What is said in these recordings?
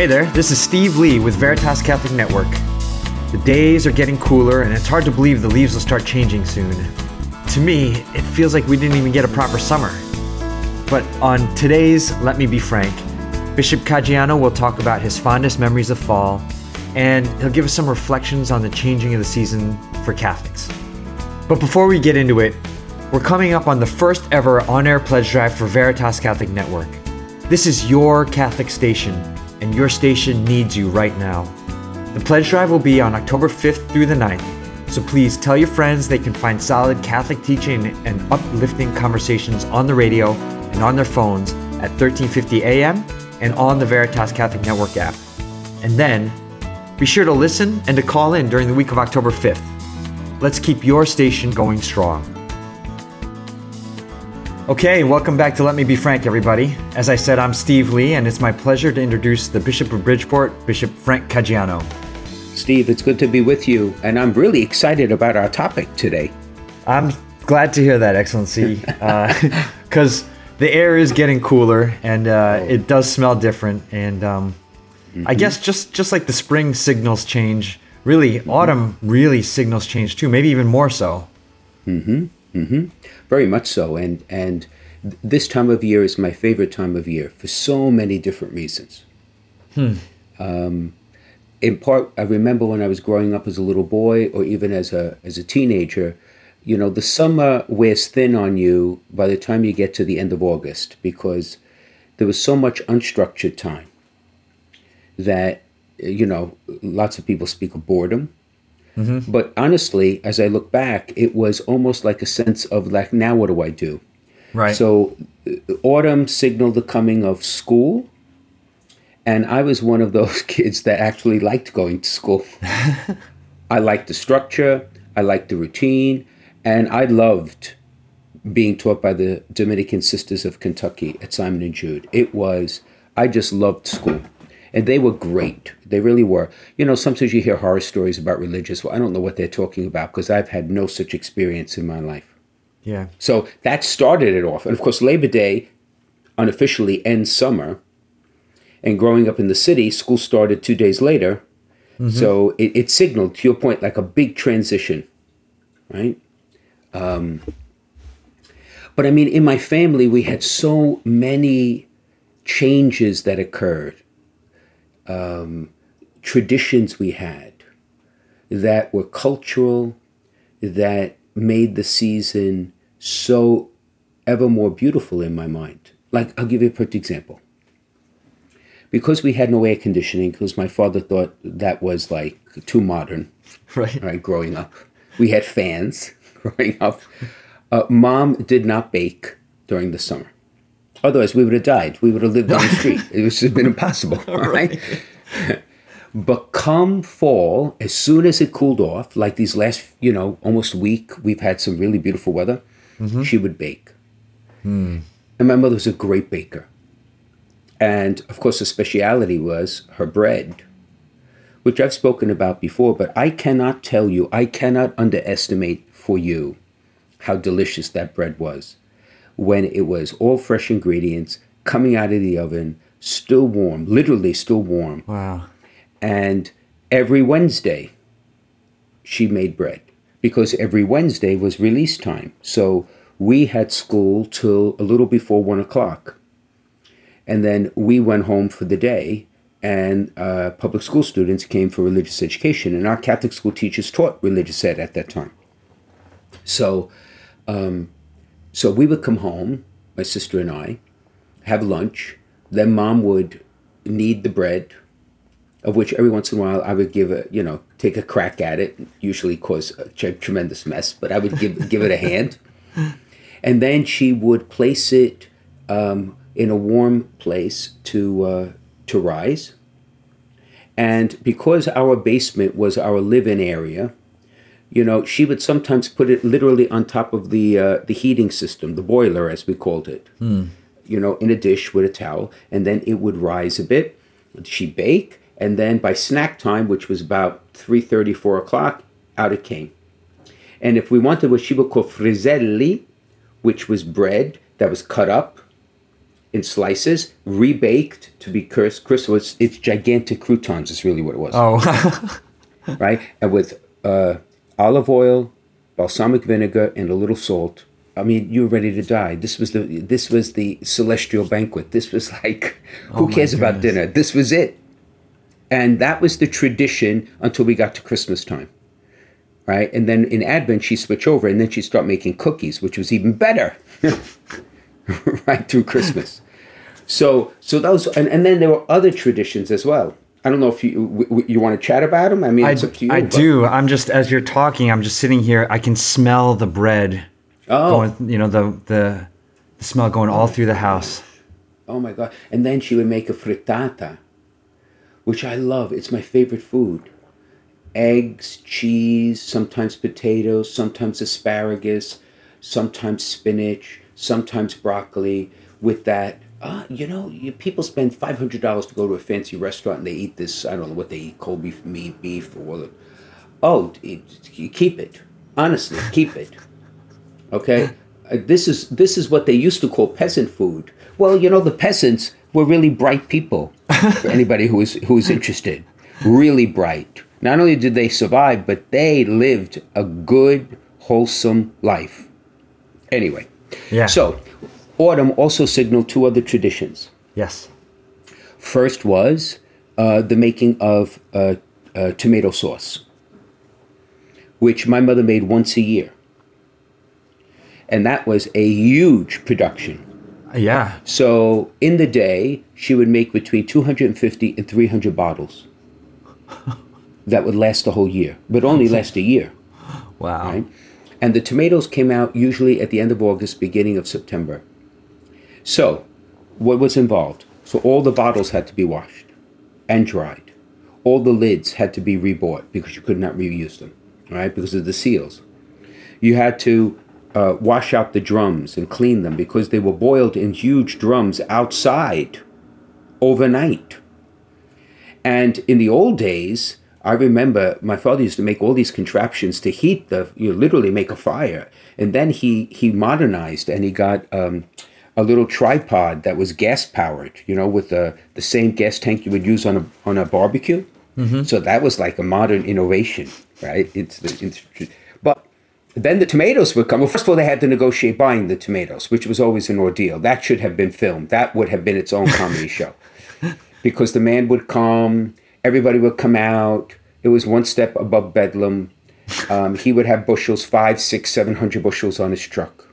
Hey there, this is Steve Lee with Veritas Catholic Network. The days are getting cooler, and it's hard to believe the leaves will start changing soon. To me, it feels like we didn't even get a proper summer. But on today's Let Me Be Frank, Bishop Caggiano will talk about his fondest memories of fall, and he'll give us some reflections on the changing of the season for Catholics. But before we get into it, we're coming up on the first ever on air pledge drive for Veritas Catholic Network. This is your Catholic station, and your station needs you right now. The pledge drive will be on October 5th through the 9th, so please tell your friends they can find solid Catholic teaching and uplifting conversations on the radio and on their phones at 1350 AM and on the Veritas Catholic Network app. And then, be sure to listen and to call in during the week of October 5th. Let's keep your station going strong. Okay, welcome back to Let Me Be Frank, everybody. As I said, I'm Steve Lee, and it's my pleasure to introduce the Bishop of Bridgeport, Bishop Frank Caggiano. Steve, it's good to be with you, and I'm really excited about our topic today. I'm glad to hear that, Excellency, because uh, the air is getting cooler and uh, oh. it does smell different. And um, mm-hmm. I guess just just like the spring signals change, really mm-hmm. autumn really signals change too, maybe even more so. Mm-hmm. Mm-hmm. Very much so, and and this time of year is my favorite time of year for so many different reasons. Hmm. Um, in part, I remember when I was growing up as a little boy, or even as a as a teenager, you know, the summer wears thin on you by the time you get to the end of August because there was so much unstructured time that you know lots of people speak of boredom Mm-hmm. But honestly, as I look back, it was almost like a sense of like, now what do I do? Right. So uh, autumn signaled the coming of school. And I was one of those kids that actually liked going to school. I liked the structure, I liked the routine, and I loved being taught by the Dominican Sisters of Kentucky at Simon and Jude. It was, I just loved school and they were great. They really were. You know, sometimes you hear horror stories about religious. Well, I don't know what they're talking about because I've had no such experience in my life. Yeah. So that started it off. And of course, Labor Day unofficially ends summer. And growing up in the city, school started two days later. Mm-hmm. So it, it, signaled, to your point, like a big transition, right? Um, but I mean, in my family, we had so many changes that occurred um, traditions we had that were cultural, that made the season so ever more beautiful in my mind. Like, I'll give you a perfect example. Because we had no air conditioning, because my father thought that was like too modern, right? Right, growing up, we had fans growing up. Uh, Mom did not bake during the summer. Otherwise, we would have died. We would have lived on the street. It would have been impossible, right? but come fall, as soon as it cooled off, like these last, you know, almost week, we've had some really beautiful weather. Mm-hmm. She would bake, mm. and my mother was a great baker. And of course, her speciality was her bread, which I've spoken about before. But I cannot tell you, I cannot underestimate for you how delicious that bread was when it was all fresh ingredients coming out of the oven, still warm, literally still warm. Wow. And every Wednesday, she made bread because every Wednesday was release time. So we had school till a little before one o'clock. And then we went home for the day, and uh, public school students came for religious education. And our Catholic school teachers taught religious ed at that time. So, um, so we would come home, my sister and I, have lunch. Then mom would knead the bread, of which every once in a while I would give a, you know, take a crack at it. Usually cause a tremendous mess, but I would give give it a hand. And then she would place it um, in a warm place to uh, to rise. And because our basement was our live-in area, you know, she would sometimes put it literally on top of the uh, the heating system, the boiler as we called it. Hmm. You know, in a dish with a towel, and then it would rise a bit. She bake, and then by snack time, which was about 3.30, 4 o'clock, out it came. And if we wanted what she would call frizzelli, which was bread that was cut up in slices, rebaked to be crisp. Crisp was it's gigantic croutons. Is really what it was, Oh, right? And with uh, olive oil, balsamic vinegar, and a little salt. I mean, you were ready to die. This was the this was the celestial banquet. This was like, oh who Oh cares about dinner? This was it, and that was the tradition until we got to Christmas time, right? And then in Advent she switched over, and then she started making cookies, which was even better, right through Christmas. So so those and, and then there were other traditions as well. I don't know if you w- w- you want to chat about them. I mean, I, it's up to you. I do. I'm just as you're talking, I'm just sitting here. I can smell the bread Oh, going. You know the the, the smell going all through the house. oh my god! And then she would make a frittata, which I love. It's my favorite food. Eggs, cheese, sometimes potatoes, sometimes asparagus, sometimes spinach, sometimes broccoli. With that, uh, you know, you, people spend five hundred dollars to go to a fancy restaurant and they eat this. I don't know what they eat: cold beef, meat, beef, or what. Oh, it, keep it. Honestly, keep it. Okay, uh, this is this is what they used to call peasant food. Well, you know, the peasants were really bright people. For anybody who is who is interested, really bright. Not only did they survive, but they lived a good, wholesome life. Anyway, Yeah. so autumn also signaled two other traditions. yes. First was uh, the making of uh, uh, tomato sauce, which my mother made once a year. And that was a huge production. Yeah. So in the day, she would make between 250 and 300 bottles. That would last the whole year, but only last a year. Wow. Right? And the tomatoes came out usually at the end of August, beginning of September. So, what was involved? So, all the bottles had to be washed and dried. All the lids had to be rebought because you could not reuse them, right? Because of the seals. You had to uh, wash out the drums and clean them because they were boiled in huge drums outside overnight. And in the old days, I remember my father used to make all these contraptions to heat the, you know, literally make a fire. And then he he modernized and he got um, a little tripod that was gas powered, you know, with the the same gas tank you would use on a on a barbecue. So that was like a modern innovation, right? It's the it's, but then the tomatoes would come. Well, first of all, they had to negotiate buying the tomatoes, which was always an ordeal. That should have been filmed. That would have been its own comedy show because the man would come, everybody would come out. It was one step above bedlam. Um, he would have bushels, five, six, seven hundred bushels on his truck.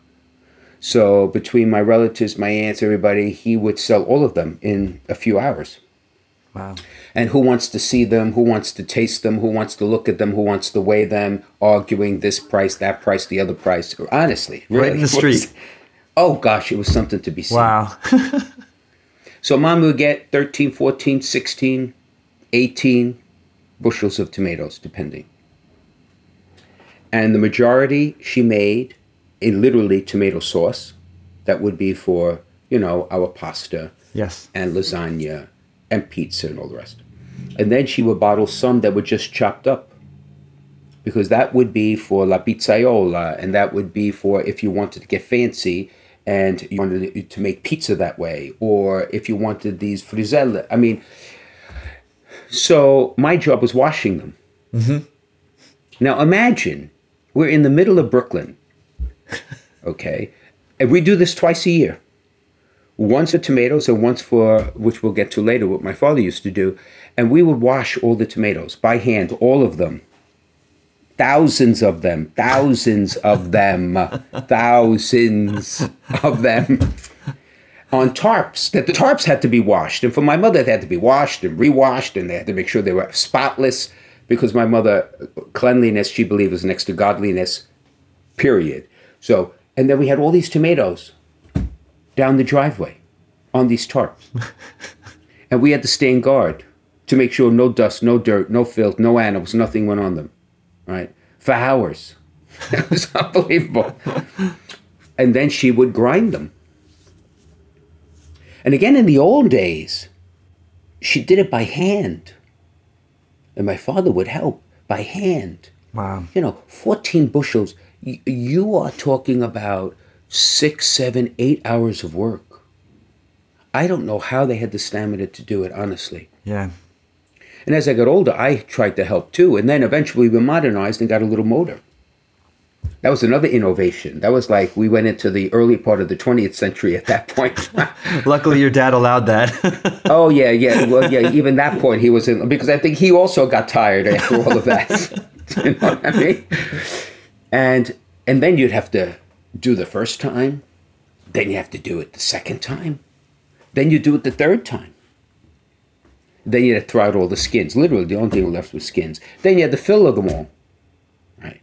So between my relatives, my aunts, everybody, he would sell all of them in a few hours. Wow. And who wants to see them? Who wants to taste them? Who wants to look at them? Who wants to weigh them? Arguing this price, that price, the other price. Honestly, Right really, in the was- street. oh gosh, it was something to be seen. Wow. So mom would get 13, 14, 16, 18 bushels of tomatoes, depending. And the majority she made in literally tomato sauce. That would be for, you know, our pasta yes. and lasagna and pizza and all the rest. And then she would bottle some that were just chopped up. Because that would be for la pizzaiola, and that would be for if you wanted to get fancy and you wanted to make pizza that way, or if you wanted these frizzelle. I mean, so my job was washing them. Mm-hmm. Now imagine we're in the middle of Brooklyn, okay, and we do this twice a year. Once for tomatoes and once for which we'll get to later what my father used to do. And we would wash all the tomatoes by hand all of them. Thousands of them. Thousands of them. Thousands of them. On tarps that the tarps had to be washed. And for my mother they had to be washed and rewashed and they had to make sure they were spotless because my mother cleanliness she believed was next to godliness period so and then we had all these tomatoes down the driveway on these tarps. and we had to stand guard to make sure no dust, no dirt, no filth, no animals, nothing went on them, right? For hours. It was unbelievable. And then she would grind them. And again, in the old days, she did it by hand. And my father would help by hand Wow. you know, 14 bushels, you are talking about six, seven, eight hours of work. I don't know how they had the stamina to do it, honestly. Yeah. And as I got older, I tried to help too. And then eventually we modernized and got a little motor. That was another innovation. That was like we went into the early part of the 20th century at that point. Luckily, your dad allowed that. oh yeah, yeah. Well, yeah. Even that point, he was in because I think he also got tired after all of that. you know what I mean? And and then you'd have to do the first time, then you have to do it the second time, then you do it the third time. Then you had to throw out all the skins. Literally, the only thing left was skins. Then you had to fill them all. Right.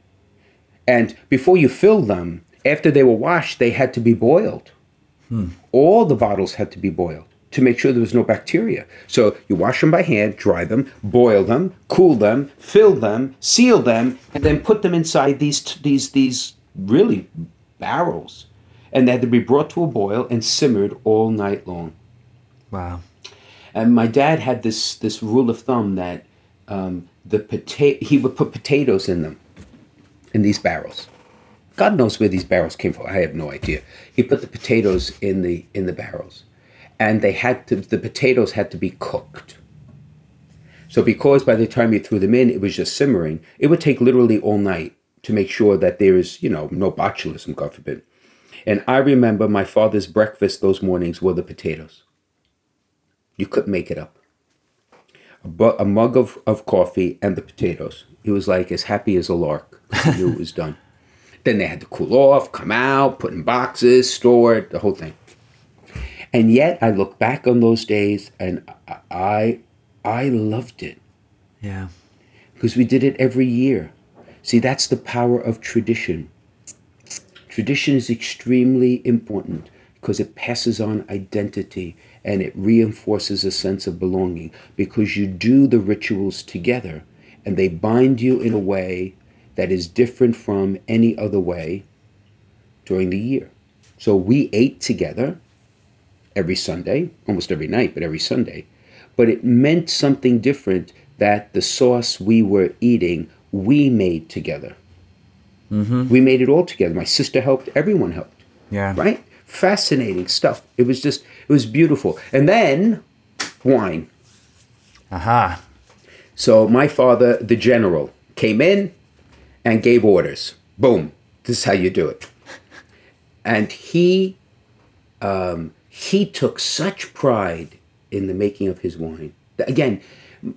And before you filled them, after they were washed, they had to be boiled. Hmm. All the bottles had to be boiled to make sure there was no bacteria. So you wash them by hand, dry them, boil them, cool them, fill them, seal them, and then put them inside these these these really barrels. And they had to be brought to a boil and simmered all night long. Wow. And my dad had this this rule of thumb that um, the potato he would put potatoes in them in these barrels. God knows where these barrels came from. I have no idea. He put the potatoes in the in the barrels, and they had to the potatoes had to be cooked. So because by the time you threw them in, it was just simmering, it would take literally all night to make sure that there is you know no botulism, God forbid. And I remember my father's breakfast those mornings were the potatoes. You couldn't make it up. A, bu- a mug of, of coffee and the potatoes. He was like as happy as a lark. He knew it was done. Then they had to cool off, come out, put in boxes, store it, the whole thing. And yet I look back on those days and I I loved it. Yeah. Because we did it every year. See, that's the power of tradition. Tradition is extremely important because it passes on identity and it reinforces a sense of belonging because you do the rituals together and they bind you in a way that is different from any other way during the year. So we ate together every Sunday, almost every night, but every Sunday. But it meant something different that the sauce we were eating, we made together. Mm-hmm. We made it all together. My sister helped, everyone helped. Yeah. Right? Fascinating stuff. It was just, it was beautiful. And then wine. Aha. So my father, the general, came in and gave orders. Boom. This is how you do it. And he um, he took such pride in the making of his wine. Again,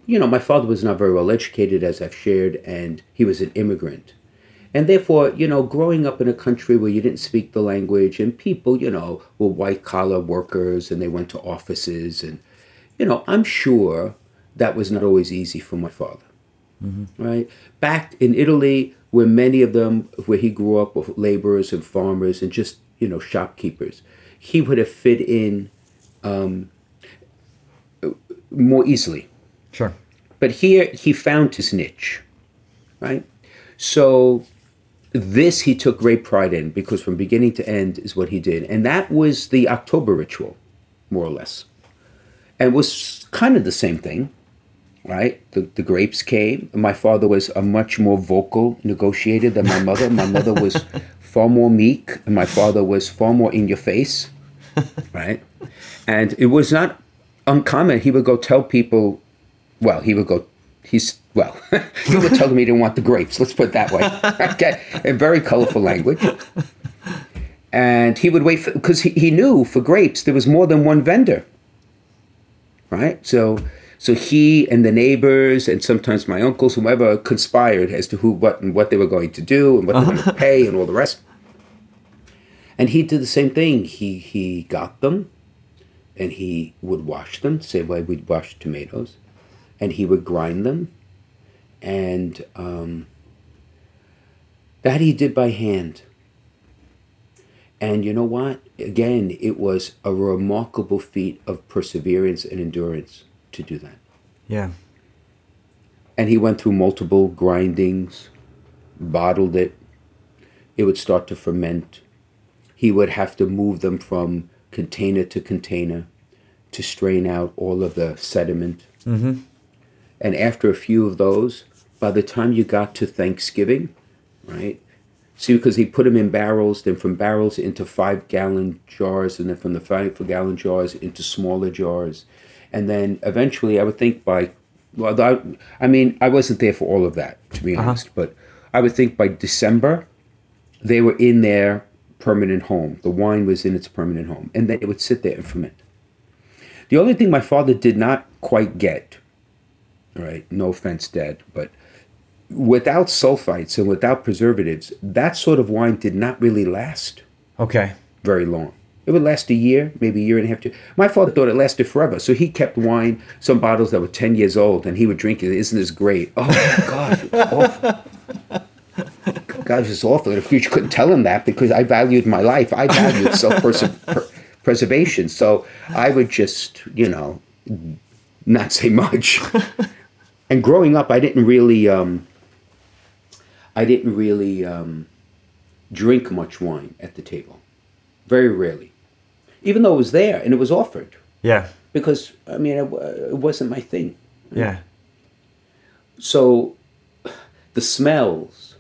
you know, my father was not very well educated, as I've shared, and he was an immigrant. And therefore, you know, growing up in a country where you didn't speak the language and people, you know, were white collar workers and they went to offices and, you know, I'm sure that was not always easy for my father. Mm-hmm. Right? Back in Italy, where many of them, where he grew up were laborers and farmers and just, you know, shopkeepers, he would have fit in um, more easily. Sure. But here he found his niche, right? So this he took great pride in because from beginning to end is what he did. And that was the October ritual, more or less. And was kind of the same thing right? The, the grapes came. My father was a much more vocal negotiator than my mother. My mother was far more meek, and my father was far more in your face, right? And it was not uncommon. He would go tell people, well, he would go, he's, well, he would tell them he didn't want the grapes. Let's put it that way. okay. In very colorful language. And he would wait because he, he knew for grapes there was more than one vendor, right? So so he and the neighbors and sometimes my uncles, whoever, conspired as to who, what, and what they were going to do and what they were going to pay and all the rest. And he did the same thing. He he got them, and he would wash them, same way we'd wash tomatoes, and he would grind them, and um, that he did by hand. And you know what? Again, it was a remarkable feat of perseverance and endurance to do that. Yeah. And he went through multiple grindings, bottled it. It would start to ferment. He would have to move them from container to container to strain out all of the sediment. Mm-hmm. And after a few of those, by the time you got to Thanksgiving, right, See, because he put them in barrels, then from barrels into five gallon jars, and then from the five gallon jars into smaller jars. And then eventually, I would think by, well, I, I mean, I wasn't there for all of that, to be uh-huh. honest, but I would think by December, they were in their permanent home. The wine was in its permanent home, and they would sit there and ferment. The only thing my father did not quite get, right, no offense, Dad, but without sulfites and without preservatives, that sort of wine did not really last Okay. very long. It would last a year, maybe a year and a half. Two. My father thought it lasted forever, so he kept wine, some bottles that were ten years old, and he would drink it. Isn't this great? Oh my gosh, it's awful. God, this is awful. Course, you couldn't tell him that because I valued my life. I valued self-preservation. So I would just, you know, not say much. and growing up, I didn't really, um, I didn't really um, drink much wine at the table. Very rarely, even though it was there and it was offered. Yeah. Because I mean, it, it wasn't my thing. Yeah. So the smells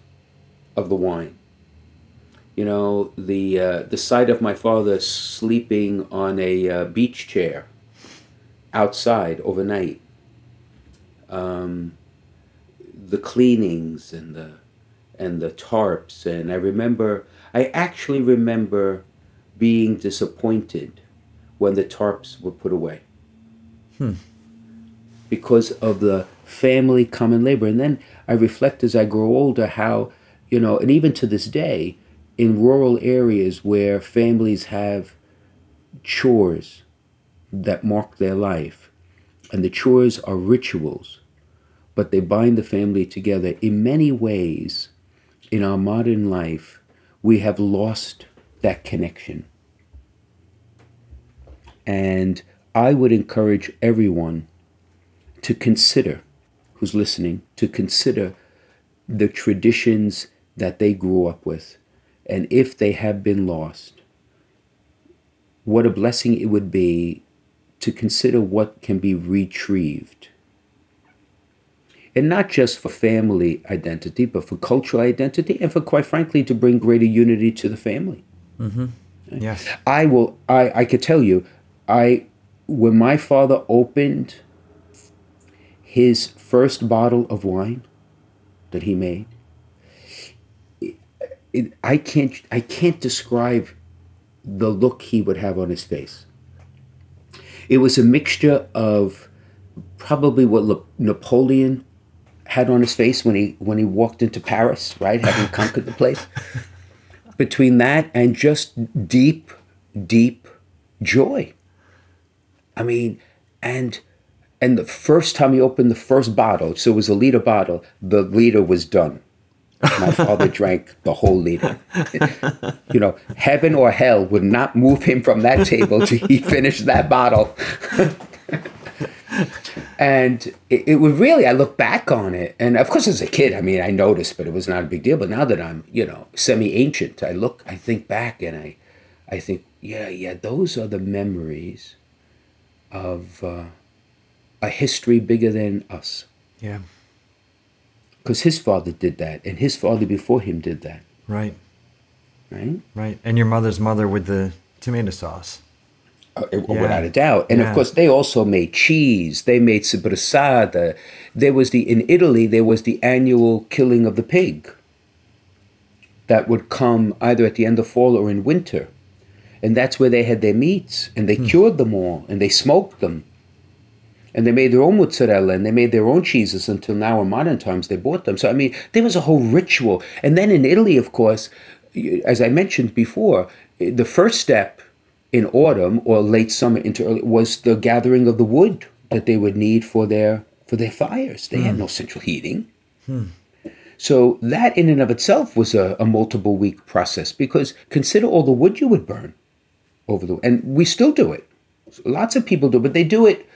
of the wine. You know, the uh, the sight of my father sleeping on a uh, beach chair outside overnight. Um, the cleanings and the and the tarps and I remember I actually remember being disappointed when the tarps were put away hmm. because of the family common labor. And then I reflect as I grow older how, you know, and even to this day, in rural areas where families have chores that mark their life, and the chores are rituals, but they bind the family together. In many ways, in our modern life, we have lost that connection. And I would encourage everyone to consider, who's listening, to consider the traditions that they grew up with. And if they have been lost, what a blessing it would be to consider what can be retrieved. And not just for family identity, but for cultural identity, and for, quite frankly, to bring greater unity to the family. Mm-hmm. Yes. I will. I I could tell you, I when my father opened his first bottle of wine that he made, it, it, I can't I can't describe the look he would have on his face. It was a mixture of probably what Le- Napoleon had on his face when he when he walked into Paris, right, having conquered the place. Between that and just deep, deep joy. I mean, and and the first time he opened the first bottle, so it was a liter bottle, the liter was done. My father drank the whole liter. you know, heaven or hell would not move him from that table till he finished that bottle. and it, it was really, I look back on it, and of course, as a kid, I mean, I noticed, but it was not a big deal. But now that I'm, you know, semi-ancient, I look, I think back, and I, I think, yeah, yeah, those are the memories of uh, a history bigger than us. Yeah. Because his father did that, and his father before him did that, Right. right? Right. And your mother's mother with the tomato sauce. Uh, Yeah. Without a doubt. And Yeah. of course, they also made cheese. They made sobrasada. There was the, in Italy, there was the annual killing of the pig that would come either at the end of fall or in winter. And that's where they had their meats. And they cured them all and they smoked them. And they made their own mozzarella and they made their own cheeses until now in modern times they bought them. So, I mean, there was a whole ritual. And then in Italy, of course, as I mentioned before, eh, the first step in autumn or late summer into early was the gathering of the wood that they would need for their for their fires. They had hmm. no central heating. Hmm. So that in and of itself was a, a multiple week process because consider all the wood you would burn over the and we still do it. Lots of people do, but they do it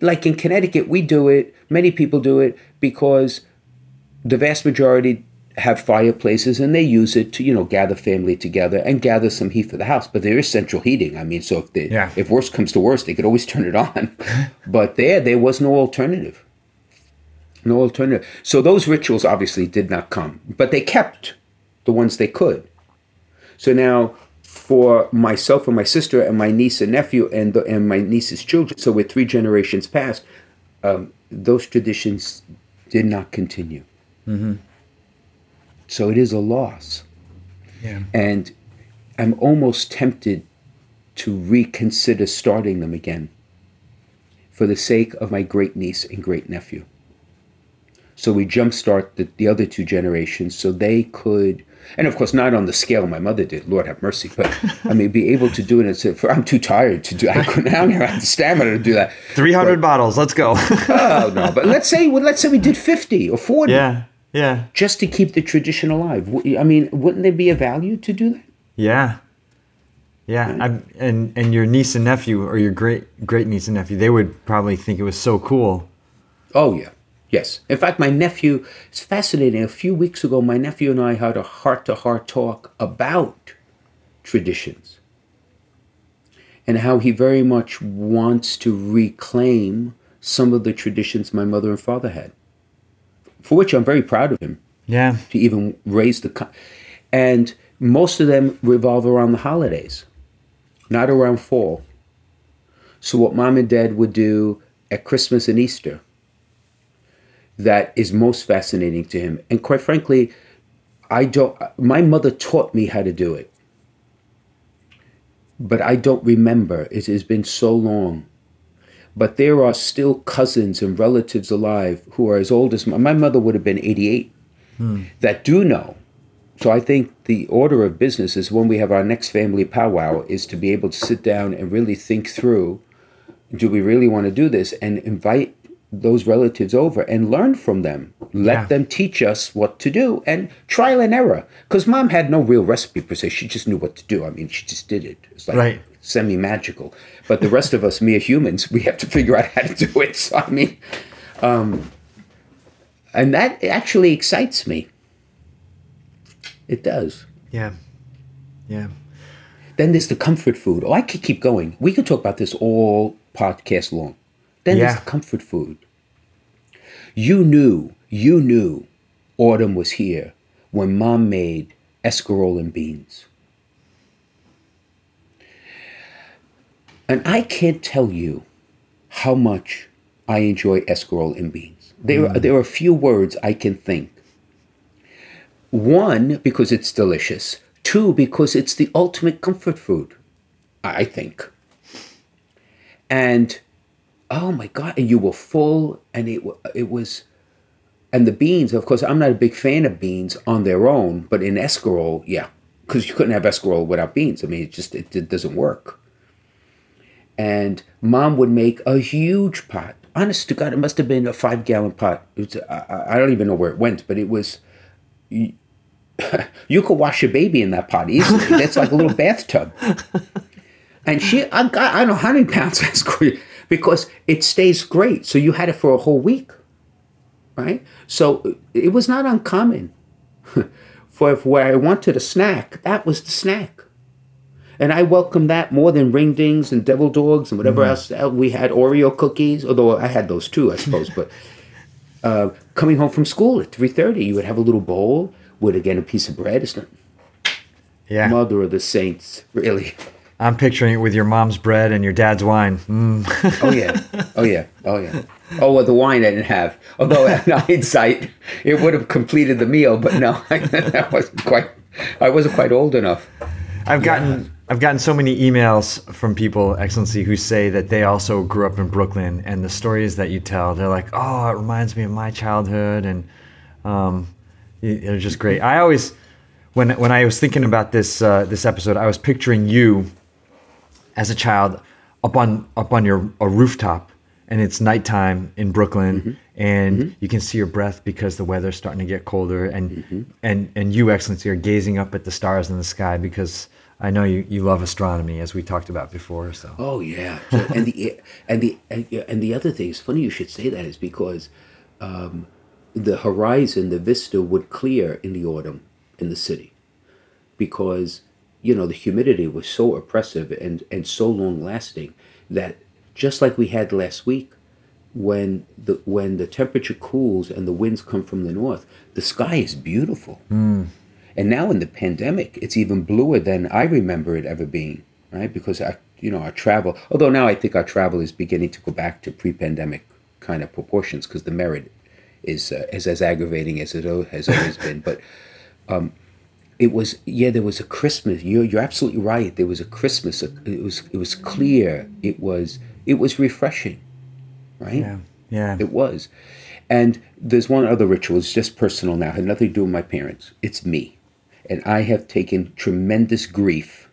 like in Connecticut, we do it, many people do it because the vast majority have fireplaces and they use it to, you know, gather family together and gather some heat for the house. But there is central heating. I mean, so if they, Yeah. if worst comes to worst, they could always turn it on. but there, there was no alternative. No alternative. So those rituals obviously did not come, but they kept the ones they could. So now, for myself and my sister and my niece and nephew and the, and my niece's children, so we're three generations past, um, those traditions did not continue. So it is a loss. Yeah. And I'm almost tempted to reconsider starting them again for the sake of my great niece and great nephew. So we jumpstart the, the other two generations so they could, and of course, not on the scale my mother did, Lord have mercy, but I mean, be able to do it. And say, for, I'm too tired to do I couldn't, I don't have the stamina to do that. 300 bottles. Let's go. Oh, no. But let's say, well, let's say we did 50 or 40 yeah. Yeah. just to keep the tradition alive. I mean, wouldn't there be a value to do that? Yeah. Yeah. And and your niece and nephew or your great great niece and nephew, they would probably think it was so cool. Oh, yeah. Yes. In fact, my nephew, it's fascinating. A few weeks ago, my nephew and I had a heart to heart talk about traditions and how he very much wants to reclaim some of the traditions my mother and father had, for which I'm very proud of him Yeah. to even raise the. co- And most of them revolve around the holidays, not around fall. So, what mom and dad would do at Christmas and Easter that is most fascinating to him. And quite frankly, I don't, my mother taught me how to do it. But I don't remember. It has been so long. But there are still cousins and relatives alive who are as old as my, my mother would have been 88 hmm. that do know. So I think the order of business is when we have our next family powwow is to be able to sit down and really think through do we really want to do this and invite those relatives over and learn from them. Let Yeah. them teach us what to do and trial and error. Because mom had no real recipe per se. She just knew what to do. I mean she just did it. It's like Right. semi-magical but the rest of us mere humans we have to figure out how to do it so i mean um, and that actually excites me it does Yeah. Yeah. then there's the comfort food. Oh, I could keep going. We could talk about this all podcast long. Then Yeah. there's the comfort food. You knew, you knew autumn was here when mom made escarole and beans. And I can't tell you how much I enjoy escarole and beans. There, mm. there are a few words I can think. One, because it's delicious. Two, because it's the ultimate comfort food, I think. And oh my God, and you were full, and it it was, and the beans. Of course, I'm not a big fan of beans on their own, but in escarole, yeah, because you couldn't have escarole without beans. I mean, it just it, it doesn't work. And mom would make a huge pot. Honest to God, it must have been a five gallon pot. Was, I, I don't even know where it went, but it was you could wash a baby in that pot easily. That's like a little bathtub. And she, I got, I don't know how many pounds of escarole because it stays great. So you had it for a whole week, right? So it was not uncommon for if where I wanted a snack, that was the snack. And I welcome that more than ring dings and devil dogs and whatever else. Uh, We had Oreo cookies, although I had those too, I suppose. but uh, coming home from school at three thirty, you would have a little bowl with again a piece of bread. It's not Yeah. mother of the saints, really. I'm picturing it with your mom's bread and your dad's wine. Mm. Oh yeah, oh yeah, oh yeah. Oh well, the wine I didn't have. Although in hindsight, it would have completed the meal. But no, I wasn't quite. I wasn't quite old enough. I've gotten I've gotten so many emails from people, Excellency, who say that they also grew up in Brooklyn, and the stories that you tell, they're like, oh, it reminds me of my childhood, and um, they're just great. I always, when when I was thinking about this uh, this episode, I was picturing you as a child up on up on your a rooftop, and it's nighttime in Brooklyn, and you can see your breath because the weather's starting to get colder, and and and you, Excellency, are gazing up at the stars in the sky because I know you, you love astronomy as we talked about before. So. Oh yeah, So- and the and the and, the other thing is funny you should say that is because um, the horizon, the vista would clear in the autumn in the city because you know the humidity was so oppressive and and so long lasting that just like we had last week when the when the temperature cools and the winds come from the north the sky is beautiful And now in the pandemic, it's even bluer than I remember it ever being, right? Because our, you know, our travel, although now I think our travel is beginning to go back to pre-pandemic kind of proportions because the Merritt is uh, is as aggravating as it has always been. But um, it was yeah, there was a Christmas. You're you're absolutely right. There was a Christmas. It was it was clear. It was it was refreshing, right? Yeah, yeah. It was. And there's one other ritual. It's just personal now. It had nothing to do with my parents. It's me, and I have taken tremendous grief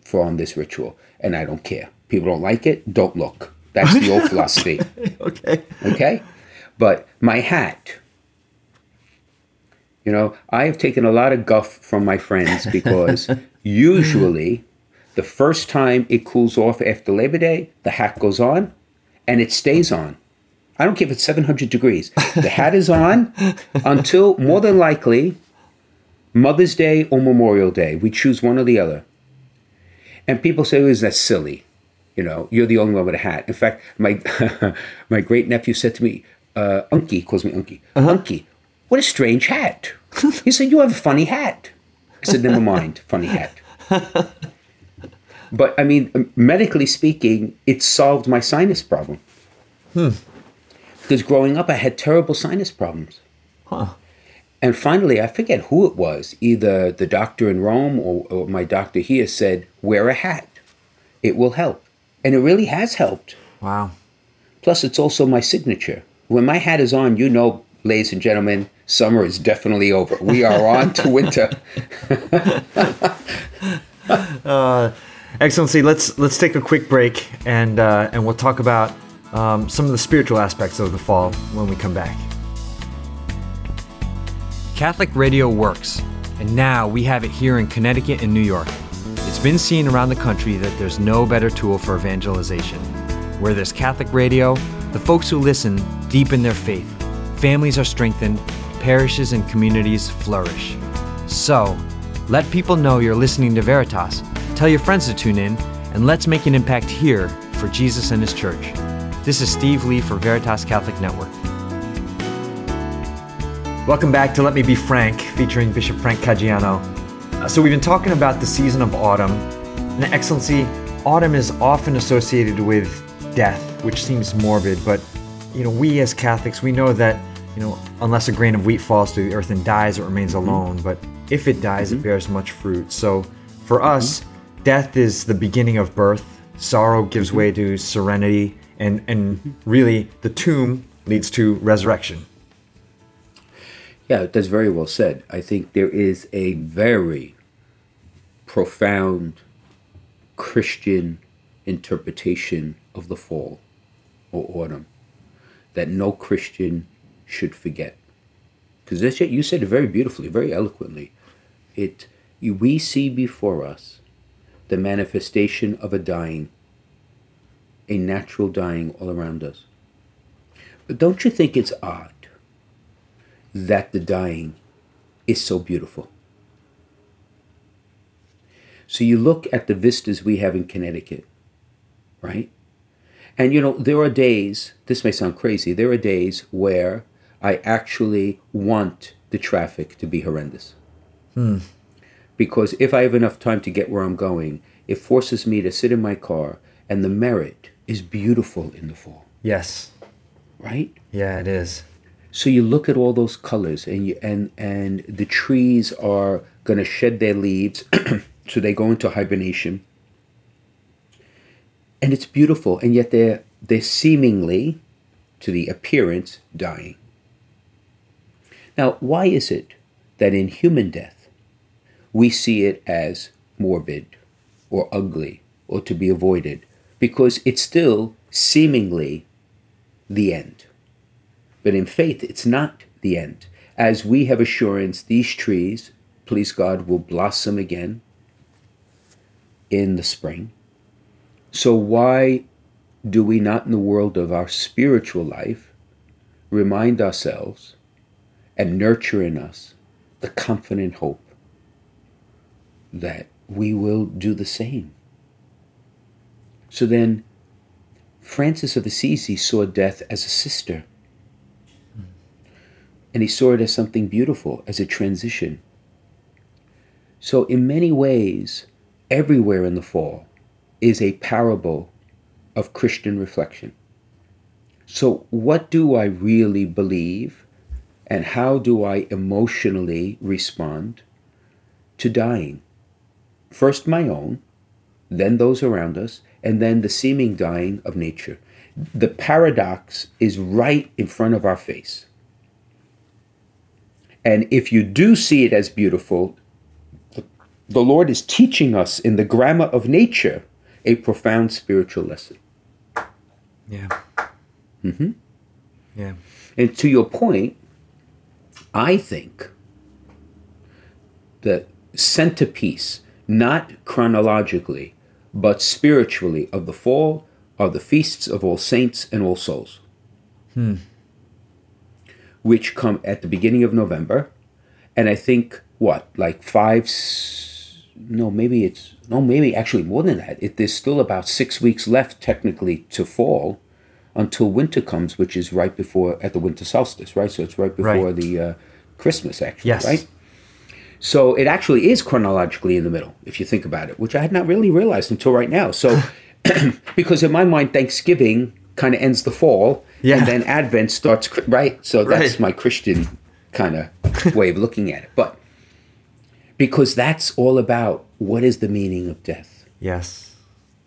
from this ritual, and I don't care. People don't like it. Don't look. That's the old philosophy. okay. Okay. But my hat, you know, I have taken a lot of guff from my friends because usually the first time it cools off after Labor Day, the hat goes on and it stays on. I don't care if it's 700 degrees. The hat is on until more than likely Mother's Day or Memorial Day. We choose one or the other. And people say, oh, is that silly? You know, you're the only one with a hat. In fact, my my great nephew said to me, uh, Unky calls me Unky. Uh-huh. Unky, what a strange hat. he said, You have a funny hat. I said, Never mind, funny hat. but I mean, medically speaking, it solved my sinus problem. Hmm. Because growing up, I had terrible sinus problems. Huh. And finally, I forget who it was, either the doctor in Rome or, or my doctor here said, Wear a hat. It will help. And it really has helped. Wow. Plus, it's also my signature. When my hat is on, you know, ladies and gentlemen, summer is definitely over. We are on to winter. uh, Excellency, let's let's take a quick break and uh, and we'll talk about um, some of the spiritual aspects of the fall when we come back. Catholic radio works, and now we have it here in Connecticut and New York. It's been seen around the country that there's no better tool for evangelization. Where there's Catholic radio, the folks who listen deepen their faith, families are strengthened, parishes and communities flourish. So, let people know you're listening to Veritas, tell your friends to tune in, and let's make an impact here for Jesus and His church. This is Steve Lee for Veritas Catholic Network. Welcome back to Let Me Be Frank, featuring Bishop Frank Caggiano. Uh, so, we've been talking about the season of autumn. And, Excellency, autumn is often associated with death, which seems morbid, but you know, we as Catholics, we know that, you know, unless a grain of wheat falls to the earth and dies, it remains mm-hmm. alone. But if it dies, mm-hmm. it bears much fruit. So for mm-hmm. us, death is the beginning of birth. Sorrow gives mm-hmm. way to serenity, and and mm-hmm. really, the tomb leads to resurrection. Yeah, that's very well said. I think there is a very profound Christian interpretation of the fall or autumn that no Christian should forget. Because you said it very beautifully, very eloquently. It we see before us the manifestation of a dying, a natural dying all around us. But don't you think it's odd that the dying is so beautiful? So you look at the vistas we have in Connecticut right? And you know, there are days, this may sound crazy, there are days where I actually want the traffic to be horrendous. Hmm. Because if I have enough time to get where I'm going, it forces me to sit in my car, and the Merritt is beautiful in the fall. Yes. Right? Yeah, it is. So you look at all those colors, and you, and and the trees are going to shed their leaves, so they go into hibernation and it's beautiful, and yet they're they're seemingly, to the appearance, dying. Now, why is it that in human death we see it as morbid or ugly or to be avoided? Because it's still seemingly the end. But in faith, it's not the end. As we have assurance, these trees, please God, will blossom again in the spring so, why do we not, in the world of our spiritual life, remind ourselves and nurture in us the confident hope that we will do the same? So then, Francis of Assisi saw death as a sister. And he saw it as something beautiful, as a transition. So, in many ways, everywhere in the fall is a parable of Christian reflection. So, what do I really believe, and how do I emotionally respond to dying? First, my own, then those around us, and then the seeming dying of nature. The paradox is right in front of our face. And if you do see it as beautiful, the Lord is teaching us in the grammar of nature a profound spiritual lesson. Yeah. Mm-hmm. Yeah. And to your point, I think the centerpiece, not chronologically, but spiritually, of the fall are the feasts of all saints and all souls, which come at the beginning of November. And I think, what, like five, no, maybe it's, no, maybe actually more than that. It, there's still about six weeks left, technically, to fall until winter comes, which is right before, at the winter solstice, right? So it's right before Right. the uh, Christmas, actually, Yes. right? So it actually is chronologically in the middle, if you think about it, which I had not really realized until right now. So, because in my mind, Thanksgiving kind of ends the fall, Yeah. and then Advent starts, right? So that's Right. my Christian kind of way of looking at it. But because that's all about what is the meaning of death, Yes.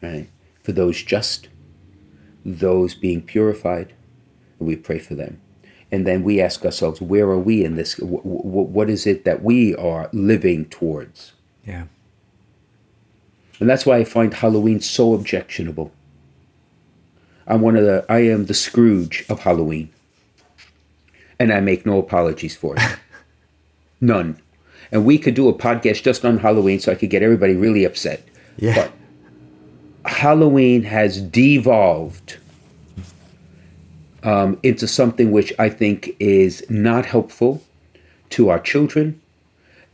right? For those just, those being purified, we pray for them. And then we ask ourselves, where are we in this? Wh- wh- what is it that we are living towards? Yeah. And that's why I find Halloween so objectionable. I'm one of the I am the Scrooge of Halloween. And I make no apologies for it. None. And we could do a podcast just on Halloween so I could get everybody really upset. Yeah. But Halloween has devolved um, into something which I think is not helpful to our children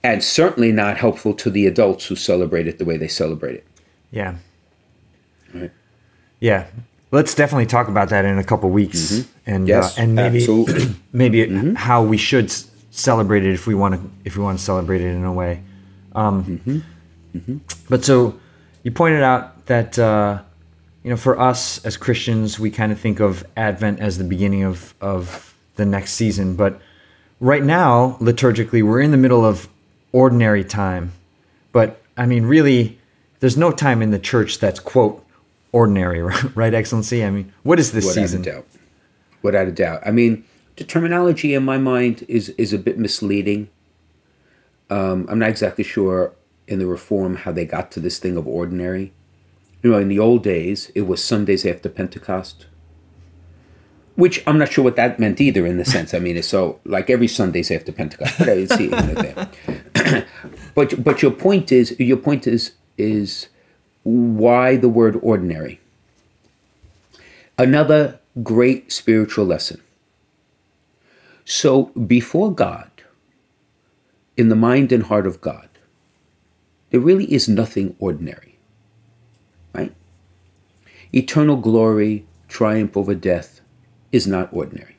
and certainly not helpful to the adults who celebrate it the way they celebrate it. Yeah. Right. Yeah. Let's definitely talk about that in a couple weeks, and Yes, uh, and maybe maybe how we should celebrate it if we want to if we want to celebrate it in a way. Um, But so you pointed out that uh, you know for us as Christians we kind of think of Advent as the beginning of of the next season, but right now liturgically we're in the middle of ordinary time. But I mean, really, there's no time in the church that's quote ordinary, right, Excellency? I mean, what is this Without season? a doubt. Without a doubt. I mean, the terminology in my mind is is a bit misleading. Um, I'm not exactly sure in the reform how they got to this thing of ordinary. You know, in the old days, it was Sundays after Pentecost, which I'm not sure what that meant either. In the sense, I mean, it's so like every Sundays after Pentecost. But I see it there. but but your point is your point is is why the word ordinary. Another great spiritual lesson. So, before God, in the mind and heart of God, there really is nothing ordinary, right? Eternal glory, triumph over death is not ordinary.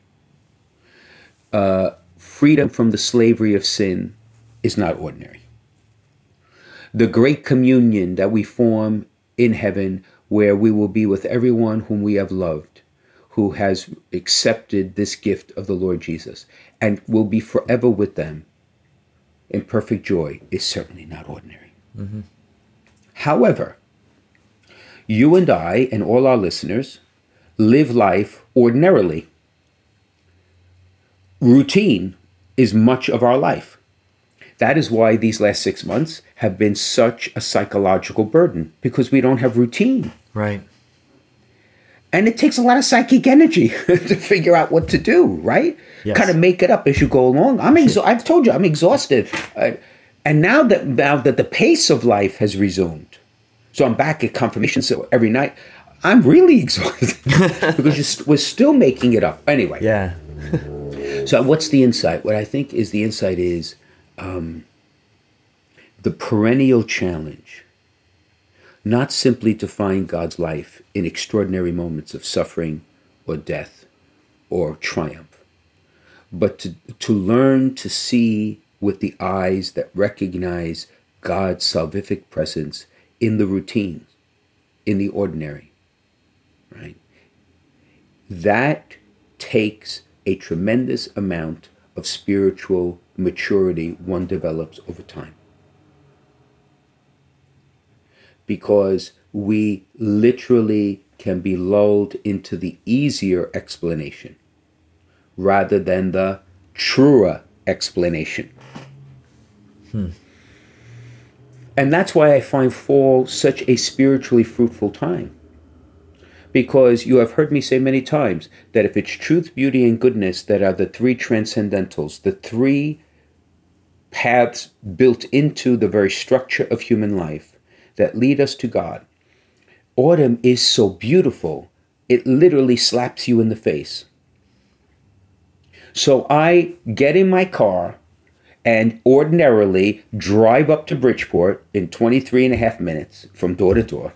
Uh, freedom from the slavery of sin is not ordinary. The great communion that we form in heaven, where we will be with everyone whom we have loved, who has accepted this gift of the Lord Jesus, and will be forever with them in perfect joy, is certainly not ordinary. Mm-hmm. However, you and I and all our listeners live life ordinarily. Routine is much of our life. That is why these last six months have been such a psychological burden because we don't have routine. Right. And it takes a lot of psychic energy to figure out what to do, right? Yes. Kind of make it up as you go along. I'm exa- I've told you I'm exhausted. Uh, and now that now that the pace of life has resumed, so I'm back at confirmation so every night, I'm really exhausted because st- we're still making it up. Anyway, Yeah. so what's the insight? What I think is the insight is um, the perennial challenge, not simply to find God's life in extraordinary moments of suffering or death or triumph, but to, to learn to see with the eyes that recognize God's salvific presence in the routine, in the ordinary, right? That takes a tremendous amount of spiritual maturity one develops over time. Because we literally can be lulled into the easier explanation rather than the truer explanation. Hmm. And that's why I find fall such a spiritually fruitful time. Because you have heard me say many times that if it's truth, beauty, and goodness that are the three transcendentals, the three paths built into the very structure of human life that lead us to God, autumn is so beautiful, it literally slaps you in the face. So I get in my car and ordinarily drive up to Bridgeport in 23 and a half minutes from door to door.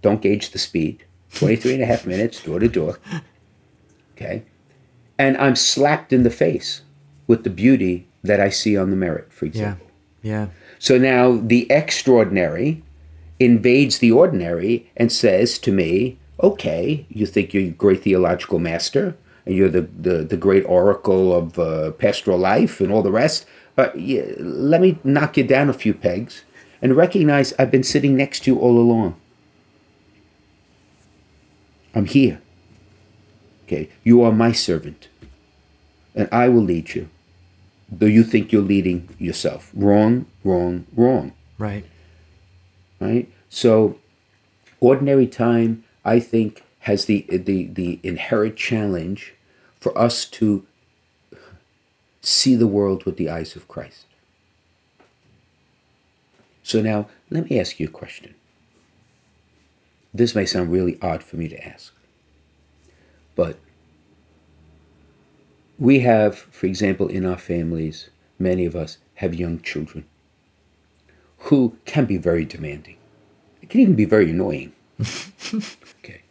Don't gauge the speed. 23 and a half minutes, door to door. Okay. And I'm slapped in the face with the beauty that I see on the Merritt, for example. Yeah. Yeah. So now the extraordinary invades the ordinary and says to me, okay, you think you're a great theological master and you're the, the, the great oracle of uh, pastoral life and all the rest. Uh, yeah, let me knock you down a few pegs and recognize I've been sitting next to you all along. I'm here. Okay, you are my servant, and I will lead you. Though you think you're leading yourself. Wrong, wrong, wrong. Right. Right? So, ordinary time, I think, has the, the, the inherent challenge for us to see the world with the eyes of Christ. So, now let me ask you a question. This may sound really odd for me to ask, but we have, for example, in our families, many of us have young children who can be very demanding. It can even be very annoying. okay.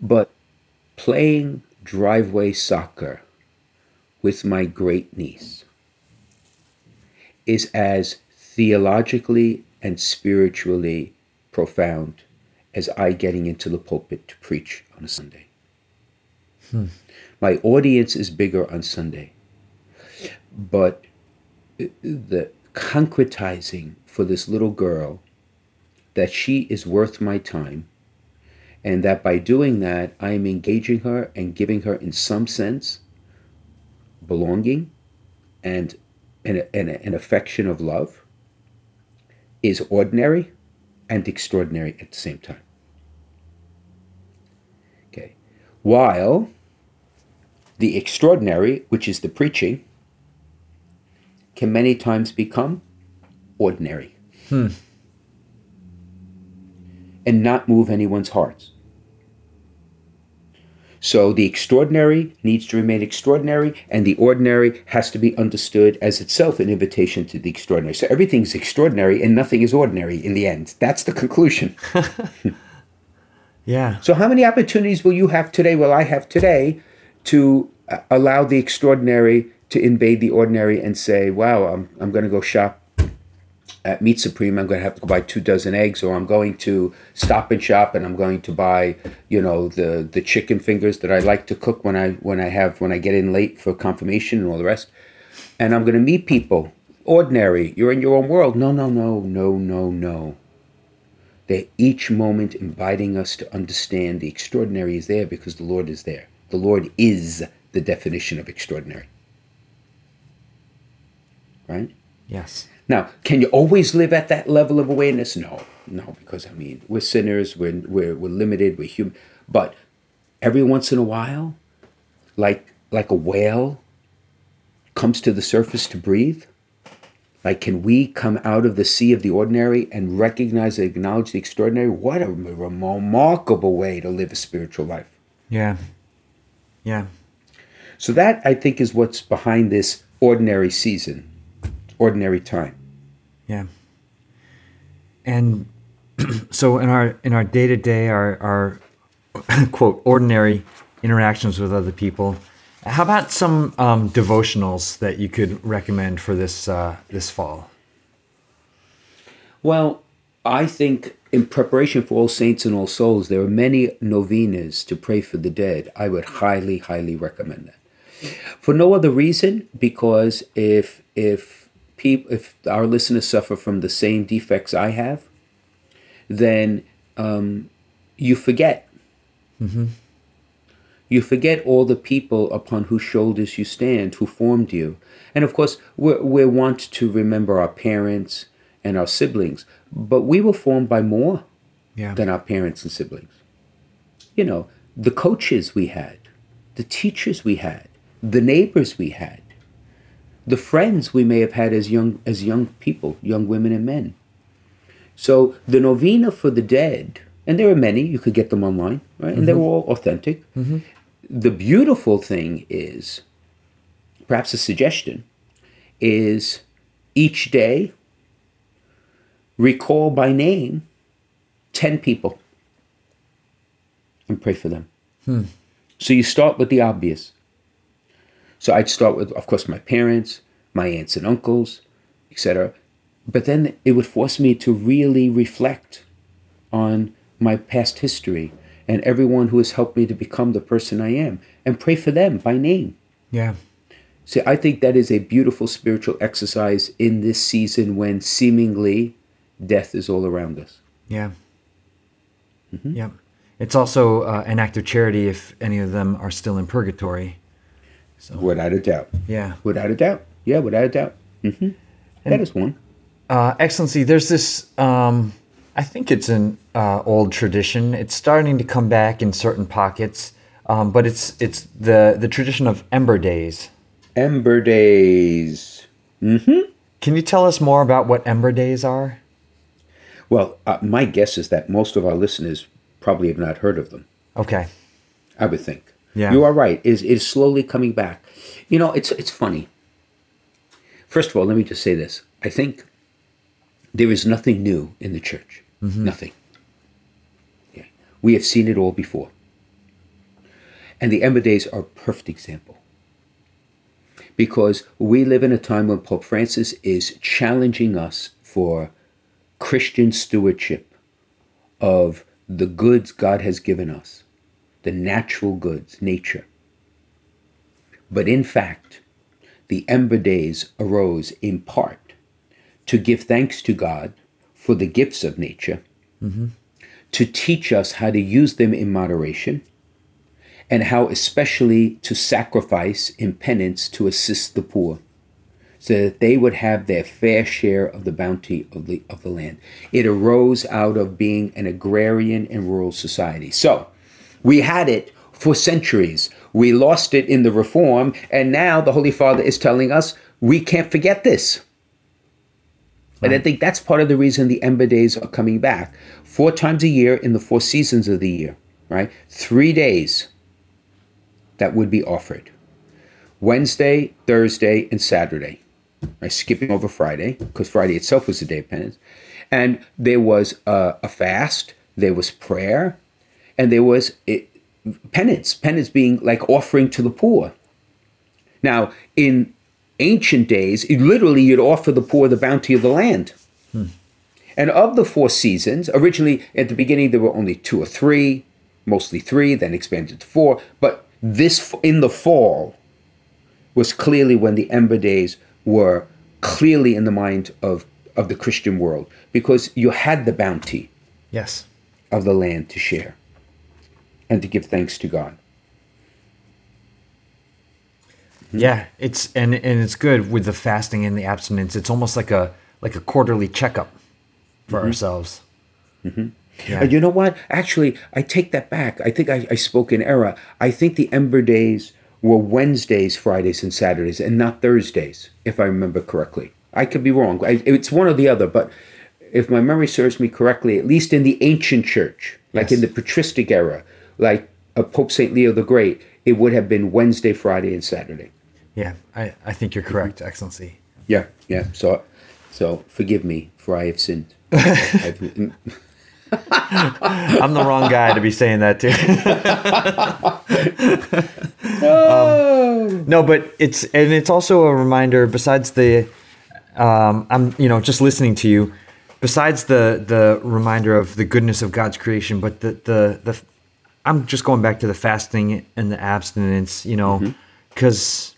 But playing driveway soccer with my great niece is as theologically and spiritually profound as I getting into the pulpit to preach on a Sunday. Hmm. My audience is bigger on Sunday, but the concretizing for this little girl that she is worth my time and that by doing that I am engaging her and giving her in some sense belonging and an, an, an affection of love is ordinary and extraordinary at the same time. Okay. While the extraordinary, which is the preaching, can many times become ordinary hmm. and not move anyone's hearts. So the extraordinary needs to remain extraordinary, and the ordinary has to be understood as itself an invitation to the extraordinary. So everything's extraordinary and nothing is ordinary in the end. That's the conclusion. yeah. So how many opportunities will you have today, will I have today, to uh, allow the extraordinary to invade the ordinary and say, wow, I'm, I'm going to go shop at Meat Supreme, I'm going to have to go buy two dozen eggs, or I'm going to Stop and Shop and I'm going to buy, you know, the the chicken fingers that I like to cook when I when I have when I get in late for confirmation and all the rest. And I'm going to meet people. Ordinary, you're in your own world. No, no, no, no, no, no. They're each moment inviting us to understand the extraordinary is there because the Lord is there. The Lord is the definition of extraordinary. Right? Yes. Now, can you always live at that level of awareness? No, no, because I mean, we're sinners, we're, we're, we're limited, we're human. But every once in a while, like, like a whale comes to the surface to breathe, like, can we come out of the sea of the ordinary and recognize and acknowledge the extraordinary? What a remarkable way to live a spiritual life. Yeah. Yeah. So, that I think is what's behind this ordinary season, ordinary time. Yeah. And so in our in our day to day, our our quote ordinary interactions with other people, how about some um, devotionals that you could recommend for this uh, this fall? Well, I think in preparation for All Saints and All Souls, there are many novenas to pray for the dead. I would highly, highly recommend that. For no other reason, because if if people if our listeners suffer from the same defects I have, then um, you forget. You forget all the people upon whose shoulders you stand, who formed you. And of course, we're, we want to remember our parents and our siblings, but we were formed by more Yeah. than our parents and siblings. You know, the coaches we had, the teachers we had, the neighbors we had, the friends we may have had as young as young people, young women and men. So the novena for the dead, and there are many, you could get them online, right? And they're mm-hmm. all authentic. Mm-hmm. The beautiful thing is, perhaps a suggestion, is each day recall by name 10 people and pray for them. Hmm. So you start with the obvious. So I'd start with, of course, my parents, my aunts and uncles, etc. But then it would force me to really reflect on my past history and everyone who has helped me to become the person I am and pray for them by name. Yeah. See, I think that is a beautiful spiritual exercise in this season when seemingly death is all around us. Yeah. Yeah. It's also uh, an act of charity if any of them are still in purgatory. Without a doubt. Yeah. Without a doubt. Yeah, without a doubt. Mm-hmm. And, That is one. Uh, Excellency, there's this. Um, I think it's an uh, old tradition. It's starting to come back in certain pockets, um, but it's it's the the tradition of Ember Days. Ember Days. Mm-hmm. Can you tell us more about what Ember Days are? Well, uh, my guess is that most of our listeners probably have not heard of them. Okay. I would think. Yeah. You are right. It is, it is slowly coming back. You know, it's it's funny. First of all, let me just say this. I think there is nothing new in the church. Mm-hmm. Nothing. Yeah. We have seen it all before. And the Ember Days are a perfect example. Because we live in a time when Pope Francis is challenging us for Christian stewardship of the goods God has given us, the natural goods, nature. But in fact, the Ember Days arose in part to give thanks to God for the gifts of nature, mm-hmm. to teach us how to use them in moderation, and how especially to sacrifice in penance to assist the poor so that they would have their fair share of the bounty of the, of the land. It arose out of being an agrarian and rural society. So we had it for centuries. We lost it in the Reform, and now the Holy Father is telling us we can't forget this. And I think that's part of the reason the Ember Days are coming back. Four times a year in the four seasons of the year, right? Three days that would be offered Wednesday, Thursday, and Saturday. Right? Skipping over Friday, because Friday itself was a day of penance. And there was a, a fast, there was prayer, and there was it, penance. Penance being like offering to the poor. Now, in ancient days, it, literally you'd offer the poor the bounty of the land. Hmm. And of the four seasons, originally at the beginning there were only two or three, mostly three, then expanded to four. But this in the fall was clearly when the Ember Days were clearly in the mind of, of the Christian world because you had the bounty Yes. of the land to share and to give thanks to God. Yeah, it's and and it's good with the fasting and the abstinence. It's almost like a like a quarterly checkup for mm-hmm. ourselves. Mm-hmm. Yeah. And you know what? Actually, I take that back. I think I, I spoke in error. I think the Ember Days were Wednesdays, Fridays, and Saturdays, and not Thursdays, if I remember correctly. I could be wrong. I, it's one or the other, but if my memory serves me correctly, at least in the ancient church, like in the patristic era, like uh, Pope St. Leo the Great, it would have been Wednesday, Friday, and Saturday. Yeah, I, I think you're correct, Excellency. Yeah, yeah. So, so forgive me for I have sinned. I'm the wrong guy to be saying that too. Um, no, but it's and it's also a reminder. Besides the, um, I'm you know just listening to you. besides the the reminder of the goodness of God's creation, but the the the I'm just going back to the fasting and the abstinence, you know, because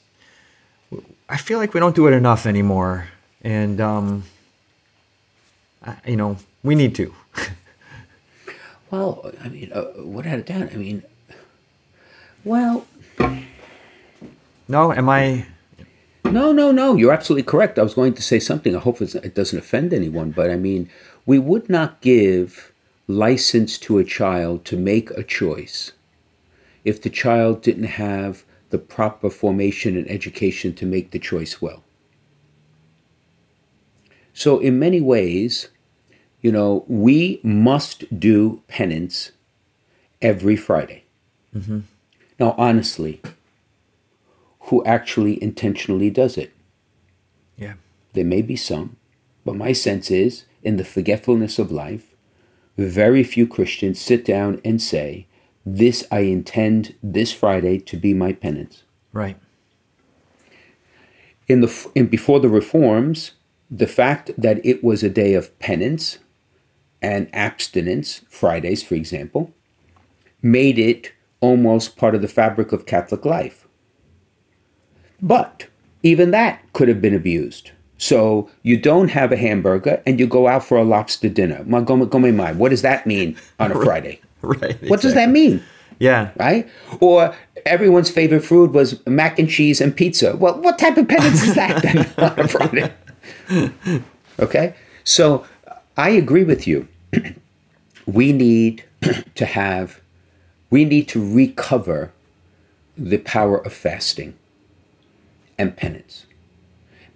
I feel like we don't do it enough anymore, and um, I, you know, we need to. Well, I mean, uh, without a doubt. I mean, well, no, am I? no, no, no. You're absolutely correct. I was going to say something. I hope it doesn't offend anyone, but I mean, we would not give license to a child to make a choice if the child didn't have the proper formation and education to make the choice well. So, in many ways, you know, we must do penance every Friday. Mm-hmm. Now, honestly, who actually intentionally does it? Yeah. There may be some, but my sense is, in the forgetfulness of life, very few Christians sit down and say, This I intend this Friday to be my penance. Right. In the in before the reforms, the fact that it was a day of penance and abstinence, Fridays, for example, made it almost part of the fabric of Catholic life. But even that could have been abused. So you don't have a hamburger and you go out for a lobster dinner. Ma- go- go. What does that mean on a Friday? Right. What does that mean? Yeah. Right? Or everyone's favorite food was mac and cheese and pizza. Well, what type of penance is that then on a Friday? Okay? So I agree with you. we need to have, we need to recover the power of fasting and penance.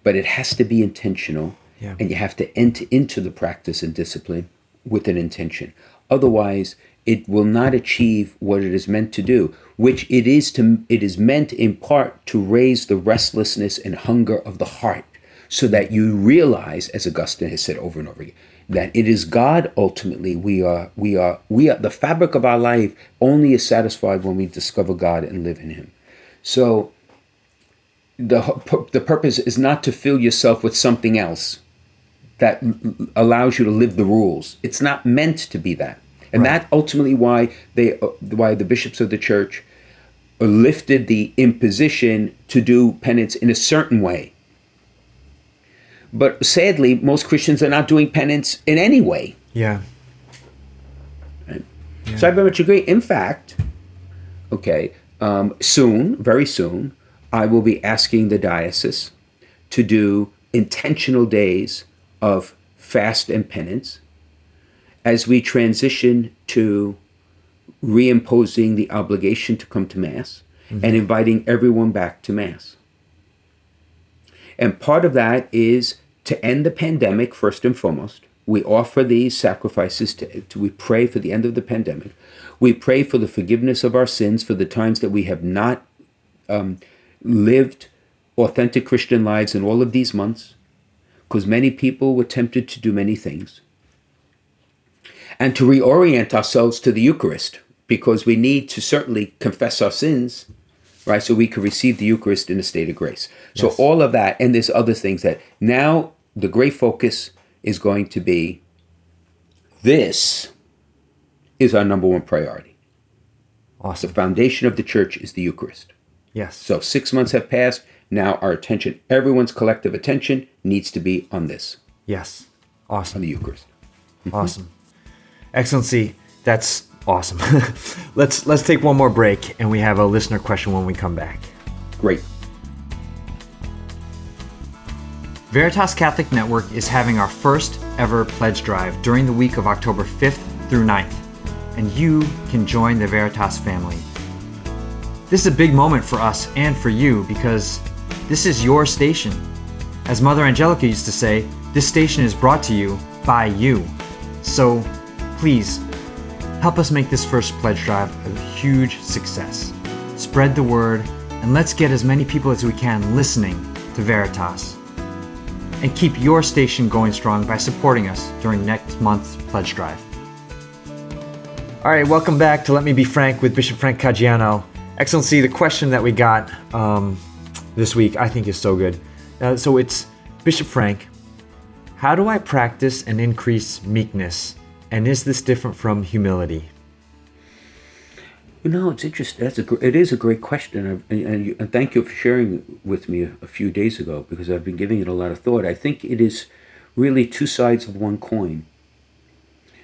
But it has to be intentional, Yeah. and you have to enter into the practice and discipline with an intention. Otherwise, it will not achieve what it is meant to do, which it is to it is meant in part to raise the restlessness and hunger of the heart, so that you realize, as Augustine has said over and over again, that it is God ultimately we are we are we are the fabric of our life only is satisfied when we discover God and live in Him. So the the purpose is not to fill yourself with something else that allows you to live the rules. It's not meant to be that, and Right. that ultimately why they uh, why the bishops of the church lifted the imposition to do penance in a certain way. But sadly, most Christians are not doing penance in any way. Yeah. So I very much agree. In fact, okay, um, soon, very soon, I will be asking the diocese to do intentional days of fast and penance as we transition to reimposing the obligation to come to Mass and inviting everyone back to Mass. And part of that is to end the pandemic first and foremost. We offer these sacrifices to, to we pray for the end of the pandemic. We pray for the forgiveness of our sins for the times that we have not um, lived authentic Christian lives in all of these months, because many people were tempted to do many things. And to reorient ourselves to the Eucharist, because we need to certainly confess our sins, right? So we can receive the Eucharist in a state of grace. So all of that, and there's other things that now the great focus is going to be this is our number one priority. Awesome. The foundation of the church is the Eucharist. Yes. So six months have passed. Now our attention, everyone's collective attention, needs to be on this, Yes. Awesome. on the Eucharist. Awesome. Excellency, that's awesome. let's let's take one more break and we have a listener question when we come back. Great. Veritas Catholic Network is having our first ever pledge drive during the week of October 5th through 9th, and you can join the Veritas family. This is a big moment for us and for you because this is your station. As Mother Angelica used to say, this station is brought to you by you. So please help us make this first pledge drive a huge success. Spread the word and let's get as many people as we can listening to Veritas and keep your station going strong by supporting us during next month's pledge drive. All right, welcome back to Let Me Be Frank with Bishop Frank Caggiano. Excellency, the question that we got um, this week I think is so good. Uh, so it's Bishop Frank, How do I practice and increase meekness? And is this different from humility? You know, it's interesting. That's a it is a great question, and, and, and thank you for sharing with me a, a few days ago because I've been giving it a lot of thought. I think it is really two sides of one coin.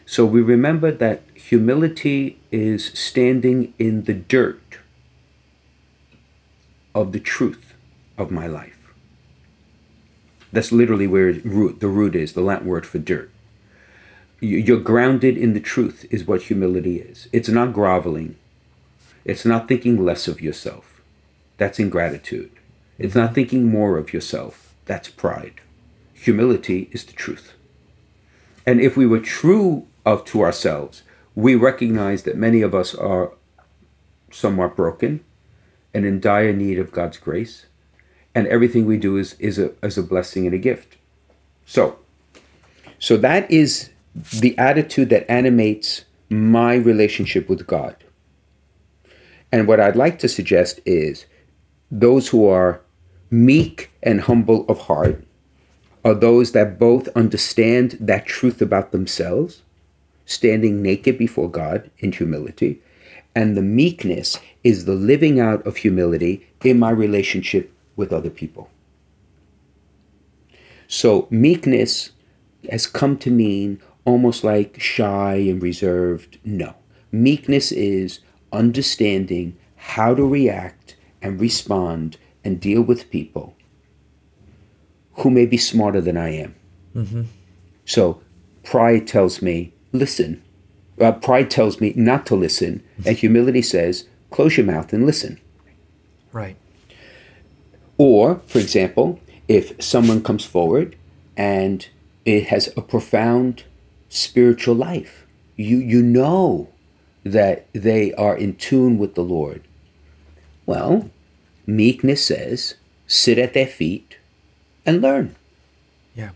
So we remember that humility is standing in the dirt of the truth of my life. That's literally where root, the root is, the Latin word for dirt. You're grounded in the truth, is what humility is. It's not groveling. It's not thinking less of yourself. That's ingratitude. It's not thinking more of yourself. That's pride. Humility is the truth. And if we were true of to ourselves, we recognize that many of us are somewhat broken and in dire need of God's grace. And everything we do is, is, a, is a blessing and a gift. So, so that is the attitude that animates my relationship with God. And what I'd like to suggest is those who are meek and humble of heart are those that both understand that truth about themselves, standing naked before God in humility, and the meekness is the living out of humility in my relationship with other people. So, meekness has come to mean almost like shy and reserved. No. Meekness is understanding how to react and respond and deal with people who may be smarter than I am. Mm-hmm. So, pride tells me, listen. Uh, pride tells me not to listen, and humility says, close your mouth and listen. Right. Or, for example, if someone comes forward and it has a profound spiritual life, you, you know that they are in tune with the Lord. Well, meekness says, sit at their feet and learn. Yeah.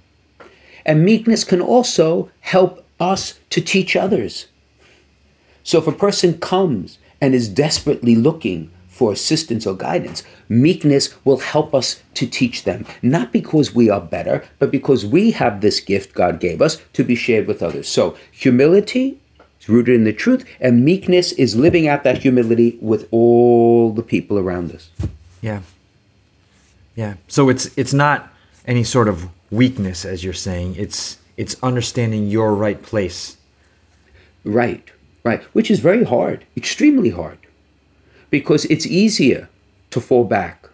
And meekness can also help us to teach others. So if a person comes and is desperately looking for assistance or guidance, meekness will help us to teach them, not because we are better, but because we have this gift God gave us to be shared with others. So humility is rooted in the truth, and meekness is living out that humility with all the people around us. Yeah. Yeah. So it's it's not any sort of weakness as you're saying. It's it's understanding your right place. Right. Right. Which is very hard, extremely hard because it's easier to fall back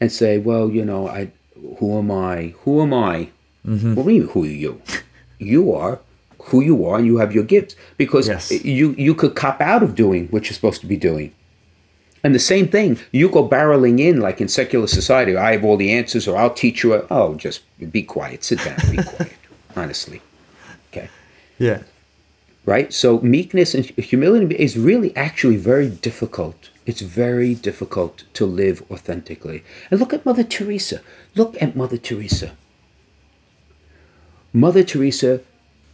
and say, well, you know, I, who am I? Who am I? Mm-hmm. What do you mean, who are you? you are who you are and you have your gifts because yes. you, you could cop out of doing what you're supposed to be doing. And the same thing, you go barreling in like in secular society, I have all the answers or I'll teach you. A, oh, just be quiet, sit down, be quiet, honestly. Okay. Yeah right? So meekness and humility is really actually very difficult. It's very difficult to live authentically. And look at Mother Teresa. Look at Mother Teresa. Mother Teresa,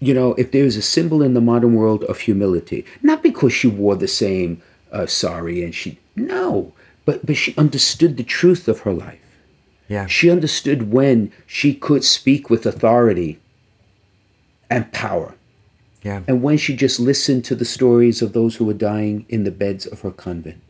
you know, if there is a symbol in the modern world of humility, not because she wore the same uh, sari and she, no, but, but she understood the truth of her life. Yeah. She understood when she could speak with authority and power yeah. And when she just listened to the stories of those who were dying in the beds of her convent.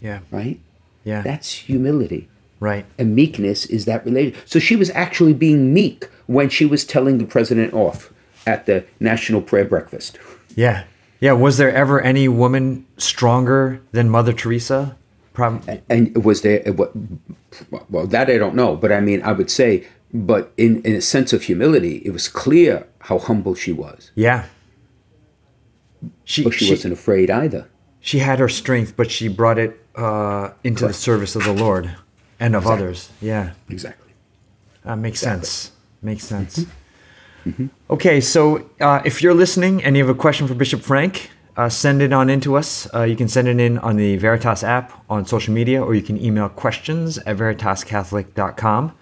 Yeah. Right? Yeah. That's humility. Right. And meekness is that related. So she was actually being meek when she was telling the president off at the National Prayer Breakfast. Yeah. Yeah. Was there ever any woman stronger than Mother Teresa? Probably. And was there, well, that I don't know, but I mean, I would say, but in, in a sense of humility, it was clear how humble she was. Yeah. She, but she, she, wasn't afraid either. She had her strength, but she brought it uh, into Correct. the service of the Lord and of exactly. others. Yeah. Exactly. Uh, makes exactly. sense. Makes sense. Mm-hmm. Mm-hmm. Okay, so uh, if you're listening and you have a question for Bishop Frank, uh, send it on in to us. Uh, you can send it in on the Veritas app on social media, or you can email questions at veritascatholic.com.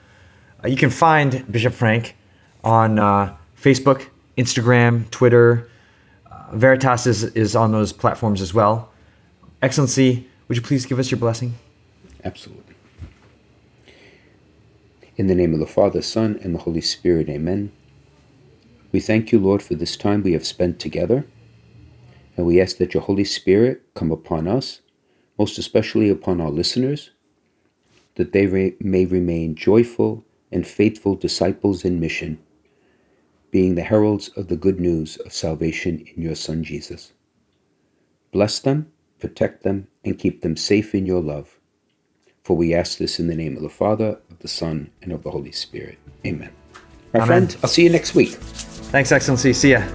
Uh, you can find Bishop Frank on uh, Facebook, Instagram, Twitter, Veritas is, is on those platforms as well. Excellency, would you please give us your blessing? Absolutely. In the name of the Father, Son, and the Holy Spirit, amen. We thank you, Lord, for this time we have spent together. And we ask that your Holy Spirit come upon us, most especially upon our listeners, that they re- may remain joyful and faithful disciples in mission, being the heralds of the good news of salvation in your Son Jesus. Bless them, protect them, and keep them safe in your love. For we ask this in the name of the Father, of the Son, and of the Holy Spirit. Amen. My Amen. friend, I'll see you next week. Thanks, Excellency. See ya.